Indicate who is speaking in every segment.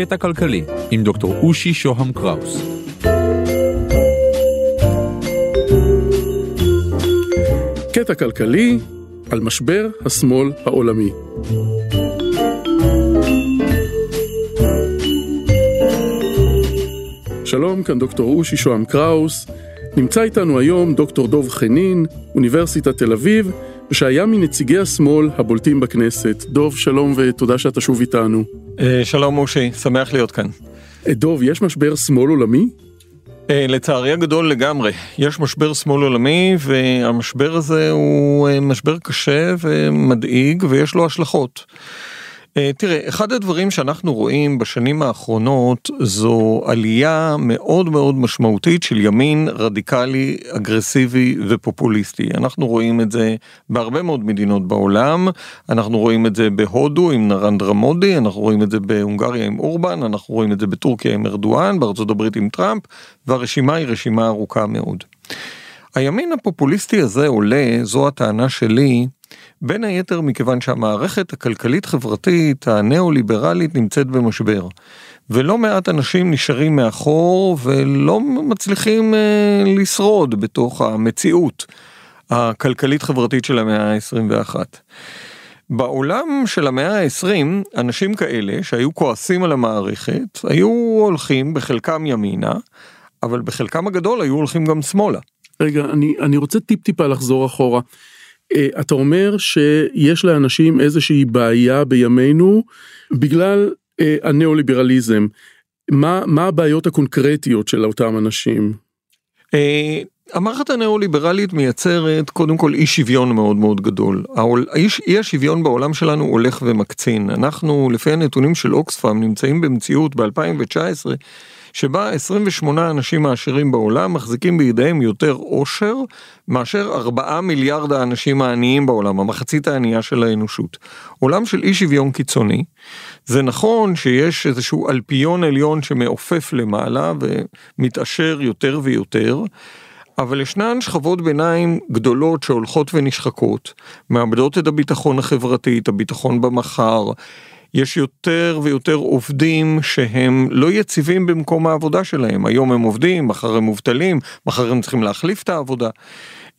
Speaker 1: קטע כלכלי עם דוקטור אושי שוהם קראוס.
Speaker 2: קטע כלכלי על משבר השמאל העולמי. שלום, כאן דוקטור אושי שוהם קראוס. נמצא איתנו היום דוקטור דוב חנין, אוניברסיטת תל אביב, שהיה מנציגי השמאל הבולטים בכנסת. דוב, שלום ותודה שאתה שוב איתנו.
Speaker 3: אה, שלום מושי, שמח להיות כאן.
Speaker 2: אה, דוב, יש משבר שמאל עולמי?
Speaker 3: אה, לצערי הגדול לגמרי, יש משבר שמאל עולמי והמשבר הזה הוא משבר קשה ומדאיג ויש לו השלכות. אה, תראה, אחד הדברים שאנחנו רואים בשנים האחרונות זו עלייה מאוד מאוד משמעותית של ימין רדיקלי, אגרסיבי ופופוליסטי. אנחנו רואים את זה בהרבה מאוד מדינות בעולם, אנחנו רואים את זה בהודו עם נרנדרה מודי, אנחנו רואים את זה בהונגריה עם אורבן, אנחנו רואים את זה בטורקיה עם ארדואן, בארצות הברית עם טראמפ, והרשימה היא רשימה ארוכה מאוד. הימין הפופוליסטי הזה עולה, זו הטענה שלי, בין היתר מכיוון שהמערכת הכלכלית חברתית הניאו-ליברלית נמצאת במשבר. ולא מעט אנשים נשארים מאחור ולא מצליחים אה, לשרוד בתוך המציאות הכלכלית חברתית של המאה ה-21. בעולם של המאה ה-20, אנשים כאלה שהיו כועסים על המערכת, היו הולכים בחלקם ימינה, אבל בחלקם הגדול היו הולכים גם שמאלה.
Speaker 2: רגע, אני, אני רוצה טיפ טיפה לחזור אחורה. אה, אתה אומר שיש לאנשים איזושהי בעיה בימינו בגלל אה, הניאו-ליברליזם. מה, מה הבעיות הקונקרטיות של אותם אנשים?
Speaker 3: אה, המערכת הניאו-ליברלית מייצרת קודם כל אי שוויון מאוד מאוד גדול. אי השוויון בעולם שלנו הולך ומקצין. אנחנו לפי הנתונים של אוקספאם נמצאים במציאות ב-2019 שבה 28 האנשים העשירים בעולם מחזיקים בידיהם יותר עושר מאשר 4 מיליארד האנשים העניים בעולם, המחצית הענייה של האנושות. עולם של אי שוויון קיצוני. זה נכון שיש איזשהו אלפיון עליון שמעופף למעלה ומתעשר יותר ויותר. אבל ישנן שכבות ביניים גדולות שהולכות ונשחקות, מאבדות את הביטחון החברתי, את הביטחון במחר, יש יותר ויותר עובדים שהם לא יציבים במקום העבודה שלהם. היום הם עובדים, מחר הם מובטלים, מחר הם צריכים להחליף את העבודה.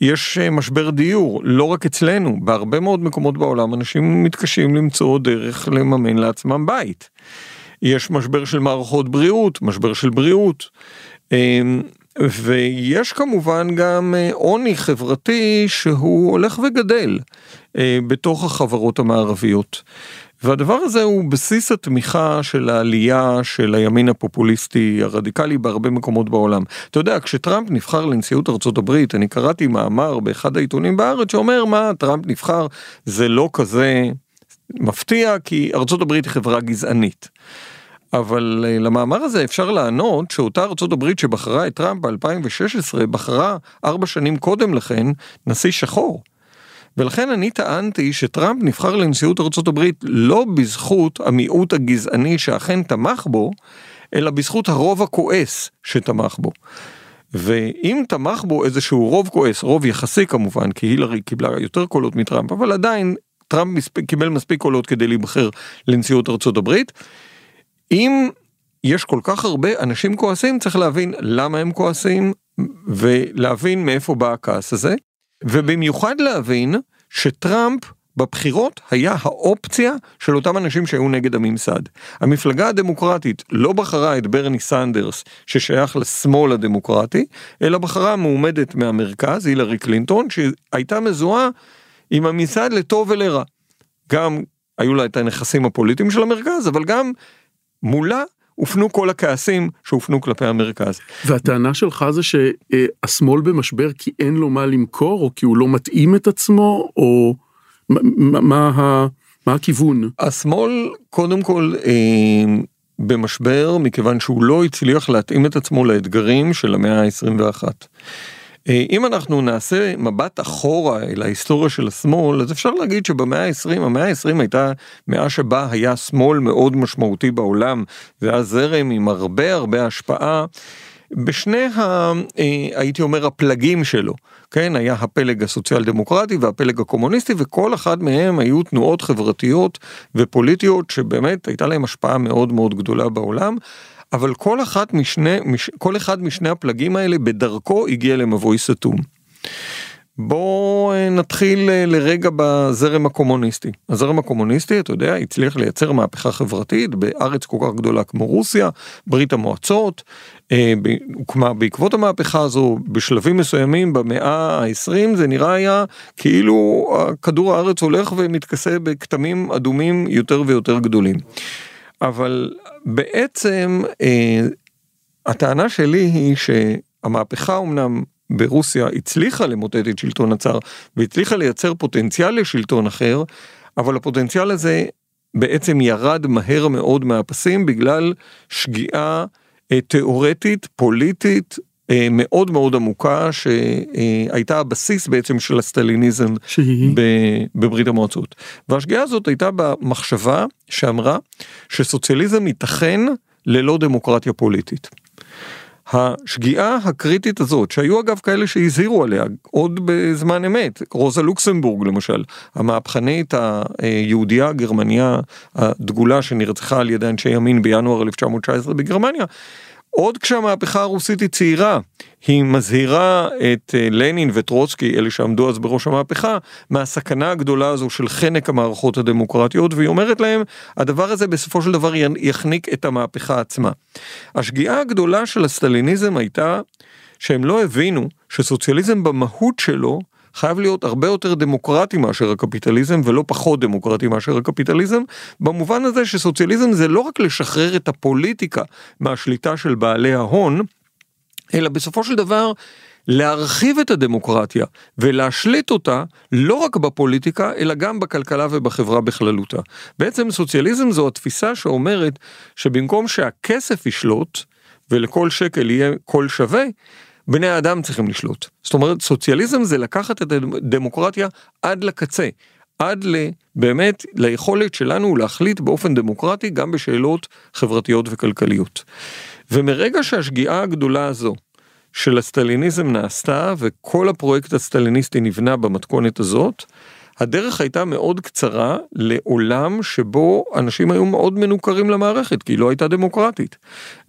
Speaker 3: יש אה, משבר דיור, לא רק אצלנו, בהרבה מאוד מקומות בעולם אנשים מתקשים למצוא דרך לממן לעצמם בית. יש משבר של מערכות בריאות, משבר של בריאות. אמ, ויש כמובן גם אה, עוני חברתי שהוא הולך וגדל אה, בתוך החברות המערביות. והדבר הזה הוא בסיס התמיכה של העלייה של הימין הפופוליסטי הרדיקלי בהרבה מקומות בעולם. אתה יודע, כשטראמפ נבחר לנשיאות ארצות הברית, אני קראתי מאמר באחד העיתונים בארץ שאומר מה, טראמפ נבחר, זה לא כזה מפתיע, כי ארצות הברית היא חברה גזענית. אבל אה, למאמר הזה אפשר לענות שאותה ארצות הברית שבחרה את טראמפ ב-2016 בחרה ארבע שנים קודם לכן נשיא שחור. ולכן אני טענתי שטראמפ נבחר לנשיאות ארה"ב לא בזכות המיעוט הגזעני שאכן תמך בו, אלא בזכות הרוב הכועס שתמך בו. ואם תמך בו איזשהו רוב כועס, רוב יחסי כמובן, כי הילרי קיבלה יותר קולות מטראמפ, אבל עדיין טראמפ מספיק, קיבל מספיק קולות כדי להיבחר לנשיאות ארצות הברית. אם יש כל כך הרבה אנשים כועסים, צריך להבין למה הם כועסים ולהבין מאיפה בא הכעס הזה. ובמיוחד להבין שטראמפ בבחירות היה האופציה של אותם אנשים שהיו נגד הממסד. המפלגה הדמוקרטית לא בחרה את ברני סנדרס ששייך לשמאל הדמוקרטי, אלא בחרה מועמדת מהמרכז, הילרי קלינטון, שהייתה מזוהה עם הממסד לטוב ולרע. גם היו לה את הנכסים הפוליטיים של המרכז, אבל גם מולה הופנו כל הכעסים שהופנו כלפי המרכז.
Speaker 2: והטענה שלך זה שהשמאל במשבר כי אין לו מה למכור, או כי הוא לא מתאים את עצמו, או מה, מה, מה הכיוון?
Speaker 3: השמאל קודם כל אה, במשבר מכיוון שהוא לא הצליח להתאים את עצמו לאתגרים של המאה ה-21. אה, אם אנחנו נעשה מבט אחורה אל ההיסטוריה של השמאל, אז אפשר להגיד שבמאה ה-20, המאה ה-20 הייתה מאה שבה היה שמאל מאוד משמעותי בעולם, זה היה זרם עם הרבה הרבה השפעה. בשני, ה, אה, הייתי אומר, הפלגים שלו, כן, היה הפלג הסוציאל דמוקרטי והפלג הקומוניסטי, וכל אחד מהם היו תנועות חברתיות ופוליטיות שבאמת הייתה להם השפעה מאוד מאוד גדולה בעולם. אבל כל, אחת משני, כל אחד משני הפלגים האלה בדרכו הגיע למבוי סתום. בואו אה, נתחיל אה, לרגע בזרם הקומוניסטי. הזרם הקומוניסטי, אתה יודע, הצליח לייצר מהפכה חברתית בארץ כל כך גדולה כמו רוסיה, ברית המועצות, אה, הוקמה בעקבות המהפכה הזו, בשלבים מסוימים במאה ה-20 זה נראה היה כאילו כדור הארץ הולך ומתכסה בכתמים אדומים יותר ויותר גדולים. אבל בעצם הטענה שלי היא שהמהפכה אמנם ברוסיה הצליחה למוטט את שלטון הצאר והצליחה לייצר פוטנציאל לשלטון אחר, אבל הפוטנציאל הזה בעצם ירד מהר מאוד מהפסים בגלל שגיאה אה, תיאורטית, פוליטית, אה, מאוד מאוד עמוקה שהייתה הבסיס בעצם של הסטליניזם שהיא? בברית המועצות. והשגיאה הזאת הייתה במחשבה שאמרה שסוציאליזם ייתכן ללא דמוקרטיה פוליטית. השגיאה הקריטית הזאת, שהיו אגב כאלה שהזהירו עליה עוד בזמן אמת, רוזה לוקסמבורג למשל, המהפכנית היהודייה הגרמניה הדגולה שנרצחה על ידי אנשי ימין בינואר 1919 בגרמניה, עוד כשהמהפכה הרוסית היא צעירה, היא מזהירה את אה, לנין וטרוצקי, אלה שעמדו אז בראש המהפכה, מהסכנה הגדולה הזו של חנק המערכות הדמוקרטיות, והיא אומרת להם, הדבר הזה בסופו של דבר יחניק את המהפכה עצמה. השגיאה הגדולה של הסטליניזם הייתה שהם לא הבינו שסוציאליזם במהות שלו חייב להיות הרבה יותר דמוקרטי מאשר הקפיטליזם ולא פחות דמוקרטי מאשר הקפיטליזם, במובן הזה שסוציאליזם זה לא רק לשחרר את הפוליטיקה מהשליטה של בעלי ההון, אלא בסופו של דבר להרחיב את הדמוקרטיה ולהשליט אותה לא רק בפוליטיקה אלא גם בכלכלה ובחברה בכללותה. בעצם סוציאליזם זו התפיסה שאומרת שבמקום שהכסף ישלוט ולכל שקל יהיה קול שווה, בני האדם צריכים לשלוט. זאת אומרת, סוציאליזם זה לקחת את הדמוקרטיה עד לקצה, עד באמת ליכולת שלנו להחליט באופן דמוקרטי גם בשאלות חברתיות וכלכליות. ומרגע שהשגיאה הגדולה הזו של הסטליניזם נעשתה וכל הפרויקט הסטליניסטי נבנה במתכונת הזאת, הדרך הייתה מאוד קצרה לעולם שבו אנשים היו מאוד מנוכרים למערכת, כי היא לא הייתה דמוקרטית.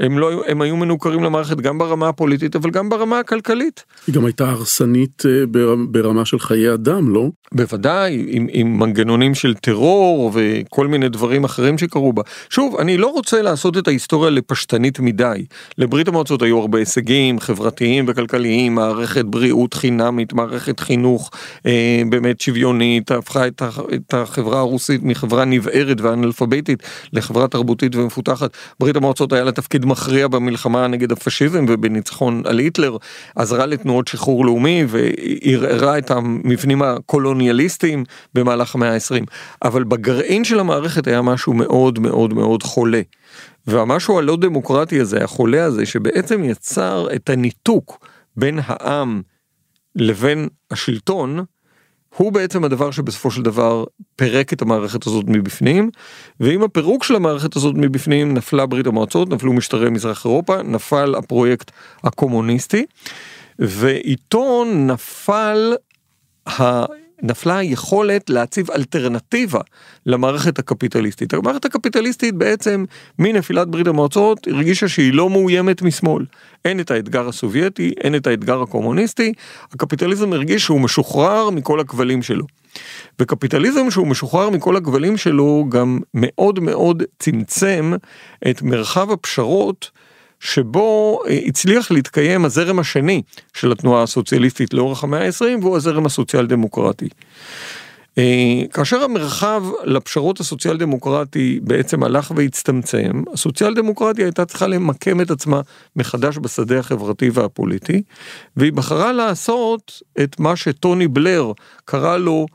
Speaker 3: הם, לא, הם היו מנוכרים למערכת גם ברמה הפוליטית, אבל גם ברמה הכלכלית.
Speaker 2: היא גם הייתה הרסנית אה, ברמה של חיי אדם, לא?
Speaker 3: בוודאי, עם, עם מנגנונים של טרור וכל מיני דברים אחרים שקרו בה. שוב, אני לא רוצה לעשות את ההיסטוריה לפשטנית מדי. לברית המועצות היו הרבה הישגים חברתיים וכלכליים, מערכת בריאות חינמית, מערכת חינוך אה, באמת שוויונית. התוכנית הפכה את החברה הרוסית מחברה נבערת ואנאלפביתית לחברה תרבותית ומפותחת. ברית המועצות היה לה תפקיד מכריע במלחמה נגד הפשיזם ובניצחון על היטלר, עזרה לתנועות שחרור לאומי וערערה את המבנים הקולוניאליסטיים במהלך המאה ה-20. אבל בגרעין של המערכת היה משהו מאוד מאוד מאוד חולה. והמשהו הלא דמוקרטי הזה, החולה הזה, שבעצם יצר את הניתוק בין העם לבין השלטון, הוא בעצם הדבר שבסופו של דבר פירק את המערכת הזאת מבפנים, ועם הפירוק של המערכת הזאת מבפנים נפלה ברית המועצות, נפלו משטרי מזרח אירופה, נפל הפרויקט הקומוניסטי, ואיתו נפל. נפלה היכולת להציב אלטרנטיבה למערכת הקפיטליסטית. המערכת הקפיטליסטית בעצם מנפילת ברית המועצות הרגישה שהיא לא מאוימת משמאל. אין את האתגר הסובייטי, אין את האתגר הקומוניסטי, הקפיטליזם הרגיש שהוא משוחרר מכל הכבלים שלו. וקפיטליזם שהוא משוחרר מכל הכבלים שלו גם מאוד מאוד צמצם את מרחב הפשרות שבו אה, הצליח להתקיים הזרם השני של התנועה הסוציאליסטית לאורך המאה ה-20 והוא הזרם הסוציאל דמוקרטי. אה, כאשר המרחב לפשרות הסוציאל דמוקרטי בעצם הלך והצטמצם, הסוציאל דמוקרטיה הייתה צריכה למקם את עצמה מחדש בשדה החברתי והפוליטי, והיא בחרה לעשות את מה שטוני בלר קרא לו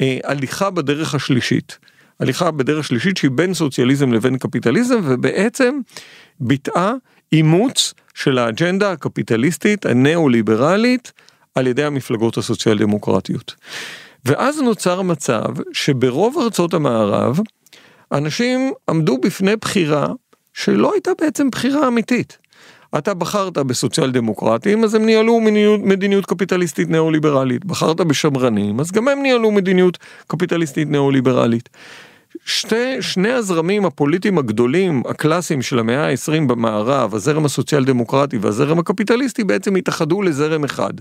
Speaker 3: אה, הליכה בדרך השלישית. הליכה בדרך שלישית שהיא בין סוציאליזם לבין קפיטליזם ובעצם ביטאה אימוץ של האג'נדה הקפיטליסטית הנאו-ליברלית על ידי המפלגות הסוציאל דמוקרטיות. ואז נוצר מצב שברוב ארצות המערב אנשים עמדו בפני בחירה שלא הייתה בעצם בחירה אמיתית. אתה בחרת בסוציאל דמוקרטים, אז הם ניהלו מדיניות, מדיניות קפיטליסטית ניאו-ליברלית. בחרת בשמרנים, אז גם הם ניהלו מדיניות קפיטליסטית ניאו-ליברלית. שתי, שני הזרמים הפוליטיים הגדולים, הקלאסיים של המאה ה-20 במערב, הזרם הסוציאל דמוקרטי והזרם הקפיטליסטי, בעצם התאחדו לזרם אחד,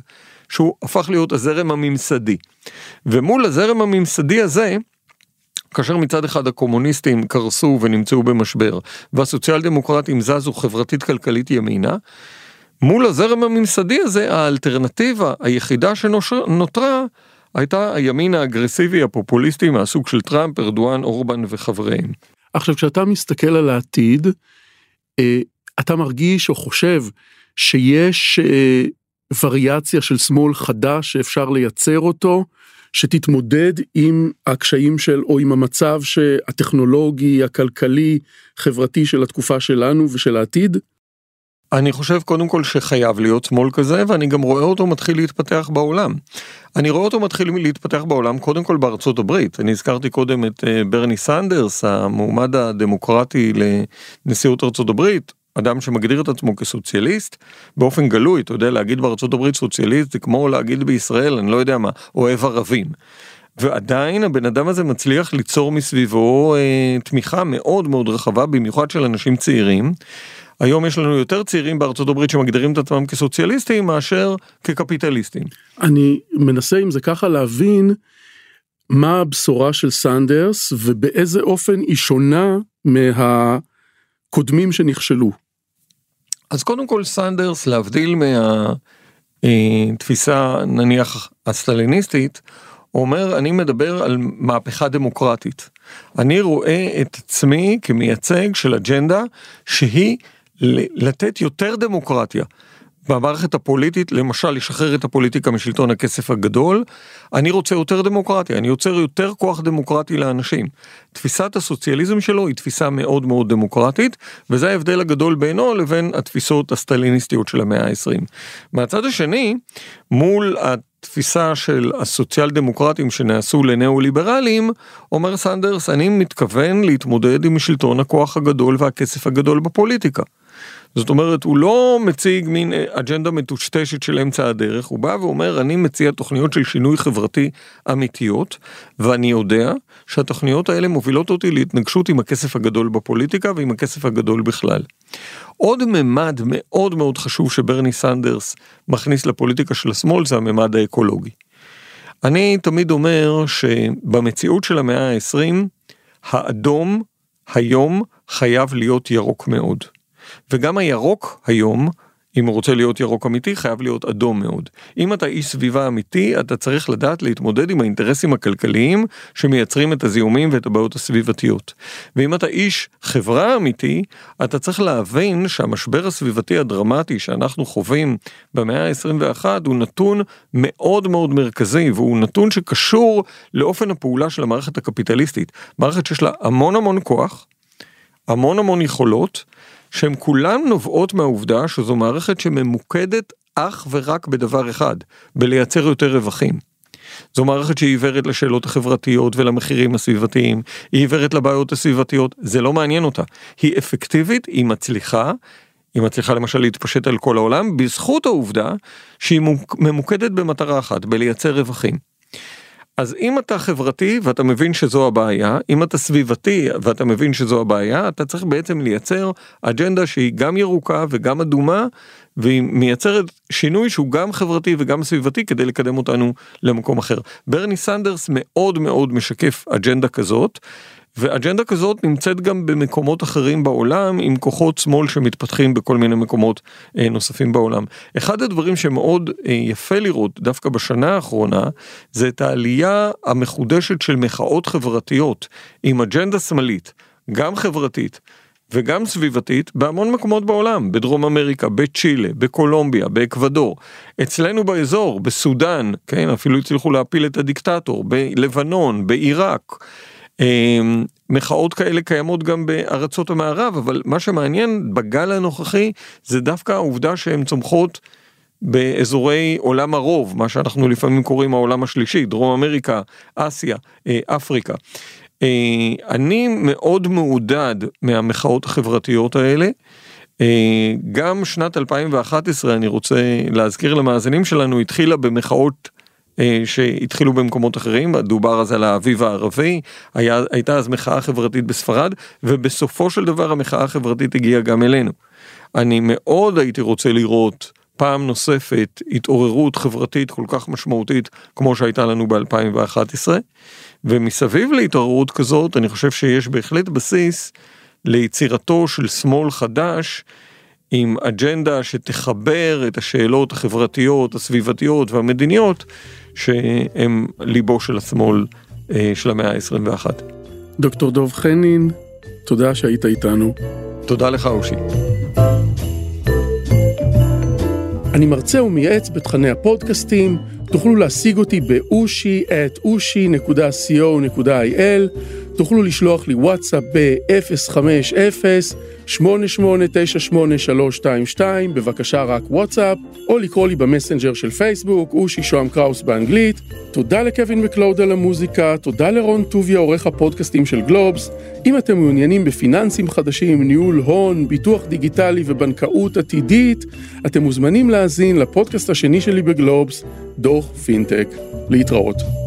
Speaker 3: שהוא הפך להיות הזרם הממסדי. ומול הזרם הממסדי הזה, כאשר מצד אחד הקומוניסטים קרסו ונמצאו במשבר, והסוציאל דמוקרטים זזו חברתית כלכלית ימינה, מול הזרם הממסדי הזה האלטרנטיבה היחידה שנותרה הייתה הימין האגרסיבי הפופוליסטי מהסוג של טראמפ, ארדואן, אורבן וחבריהם.
Speaker 2: עכשיו כשאתה מסתכל על העתיד, אה, אתה מרגיש או חושב שיש אה, וריאציה של שמאל חדש שאפשר לייצר אותו, שתתמודד עם הקשיים של או עם המצב הטכנולוגי, הכלכלי, חברתי של התקופה שלנו ושל העתיד?
Speaker 3: אני חושב קודם כל שחייב להיות שמאל כזה ואני גם רואה אותו מתחיל להתפתח בעולם. אני רואה אותו מתחיל להתפתח בעולם קודם כל בארצות הברית. אני הזכרתי קודם את אה, ברני סנדרס, המועמד הדמוקרטי לנשיאות ארצות הברית, אדם שמגדיר את עצמו כסוציאליסט באופן גלוי, אתה יודע, להגיד בארצות הברית סוציאליסט זה כמו להגיד בישראל, אני לא יודע מה, אוהב ערבים. ועדיין הבן אדם הזה מצליח ליצור מסביבו אה, תמיכה מאוד מאוד רחבה, במיוחד של אנשים צעירים. היום יש לנו יותר צעירים בארצות הברית שמגדירים את עצמם כסוציאליסטים מאשר כקפיטליסטים.
Speaker 2: אני מנסה אם זה ככה להבין מה הבשורה של סנדרס ובאיזה אופן היא שונה מהקודמים שנכשלו.
Speaker 3: אז קודם כל סנדרס להבדיל מהתפיסה אה, נניח הסטליניסטית אומר אני מדבר על מהפכה דמוקרטית. אני רואה את עצמי כמייצג של אג'נדה שהיא לתת יותר דמוקרטיה במערכת הפוליטית, למשל לשחרר את הפוליטיקה משלטון הכסף הגדול, אני רוצה יותר דמוקרטיה, אני יוצר יותר כוח דמוקרטי לאנשים. תפיסת הסוציאליזם שלו היא תפיסה מאוד מאוד דמוקרטית, וזה ההבדל הגדול בינו לבין התפיסות הסטליניסטיות של המאה ה-20. מהצד השני, מול התפיסה של הסוציאל דמוקרטים שנעשו לנאו-ליברלים, אומר סנדרס, אני מתכוון להתמודד עם שלטון הכוח הגדול והכסף הגדול בפוליטיקה. זאת אומרת, הוא לא מציג מין אה, אג'נדה מטושטשת של אמצע הדרך, הוא בא ואומר, אני מציע תוכניות של שינוי חברתי אמיתיות, ואני יודע שהתוכניות האלה מובילות אותי להתנגשות עם הכסף הגדול בפוליטיקה ועם הכסף הגדול בכלל. עוד ממד מאוד מאוד חשוב שברני סנדרס מכניס לפוליטיקה של השמאל זה הממד האקולוגי. אני תמיד אומר שבמציאות של המאה ה-20, האדום היום חייב להיות ירוק מאוד. וגם הירוק היום, אם הוא רוצה להיות ירוק אמיתי, חייב להיות אדום מאוד. אם אתה איש סביבה אמיתי, אתה צריך לדעת להתמודד עם האינטרסים הכלכליים שמייצרים את הזיהומים ואת הבעיות הסביבתיות. ואם אתה איש חברה אמיתי, אתה צריך להבין שהמשבר הסביבתי הדרמטי שאנחנו חווים במאה ה-21 הוא נתון מאוד מאוד מרכזי, והוא נתון שקשור לאופן הפעולה של המערכת הקפיטליסטית. מערכת שיש לה המון המון כוח, המון המון יכולות, שהן כולן נובעות מהעובדה שזו מערכת שממוקדת אך ורק בדבר אחד, בלייצר יותר רווחים. זו מערכת שהיא עיוורת לשאלות החברתיות ולמחירים הסביבתיים, היא עיוורת לבעיות הסביבתיות, זה לא מעניין אותה. היא אפקטיבית, היא מצליחה, היא מצליחה למשל להתפשט על כל העולם, בזכות העובדה שהיא ממוקדת במטרה אחת, בלייצר רווחים. אז אם אתה חברתי ואתה מבין שזו הבעיה, אם אתה סביבתי ואתה מבין שזו הבעיה, אתה צריך בעצם לייצר אג'נדה שהיא גם ירוקה וגם אדומה, והיא מייצרת שינוי שהוא גם חברתי וגם סביבתי כדי לקדם אותנו למקום אחר. ברני סנדרס מאוד מאוד משקף אג'נדה כזאת. ואג'נדה כזאת נמצאת גם במקומות אחרים בעולם עם כוחות שמאל שמתפתחים בכל מיני מקומות אה, נוספים בעולם. אחד הדברים שמאוד אה, יפה לראות דווקא בשנה האחרונה זה את העלייה המחודשת של מחאות חברתיות עם אג'נדה שמאלית, גם חברתית. וגם סביבתית בהמון מקומות בעולם, בדרום אמריקה, בצ'ילה, בקולומביה, באקוודור, אצלנו באזור, בסודאן, כן, אפילו הצליחו להפיל את הדיקטטור, בלבנון, בעיראק. אמ, מחאות כאלה קיימות גם בארצות המערב, אבל מה שמעניין בגל הנוכחי זה דווקא העובדה שהן צומחות באזורי עולם הרוב, מה שאנחנו לפעמים קוראים העולם השלישי, דרום אמריקה, אסיה, אה, אפריקה. אה, אני מאוד מעודד מהמחאות החברתיות האלה. גם שנת 2011, אני רוצה להזכיר למאזינים שלנו, התחילה במחאות שהתחילו במקומות אחרים, דובר אז על האביב הערבי, היה, הייתה אז מחאה חברתית בספרד, ובסופו של דבר המחאה החברתית הגיעה גם אלינו. אני מאוד הייתי רוצה לראות פעם נוספת התעוררות חברתית כל כך משמעותית כמו שהייתה לנו ב-2011, ומסביב להתעוררות כזאת אני חושב שיש בהחלט בסיס ליצירתו של שמאל חדש עם אג'נדה שתחבר את השאלות החברתיות, הסביבתיות והמדיניות שהם ליבו של השמאל אה, של המאה ה-21.
Speaker 2: דוקטור דוב חנין, תודה שהיית איתנו.
Speaker 3: תודה לך אושי.
Speaker 2: אני מרצה ומייעץ בתכני הפודקאסטים, תוכלו להשיג אותי באושי את אושי.co.il, תוכלו לשלוח לי וואטסאפ ב-050-8898-322, בבקשה רק וואטסאפ, או לקרוא לי במסנג'ר של פייסבוק, אושי שוהם קראוס באנגלית. תודה לקווין מקלוד על המוזיקה, תודה לרון טוביה, עורך הפודקאסטים של גלובס. אם אתם מעוניינים בפיננסים חדשים, ניהול הון, ביטוח דיגיטלי ובנקאות עתידית, אתם מוזמנים להאזין לפודקאסט השני שלי בגלובס, דוח פינטק. להתראות.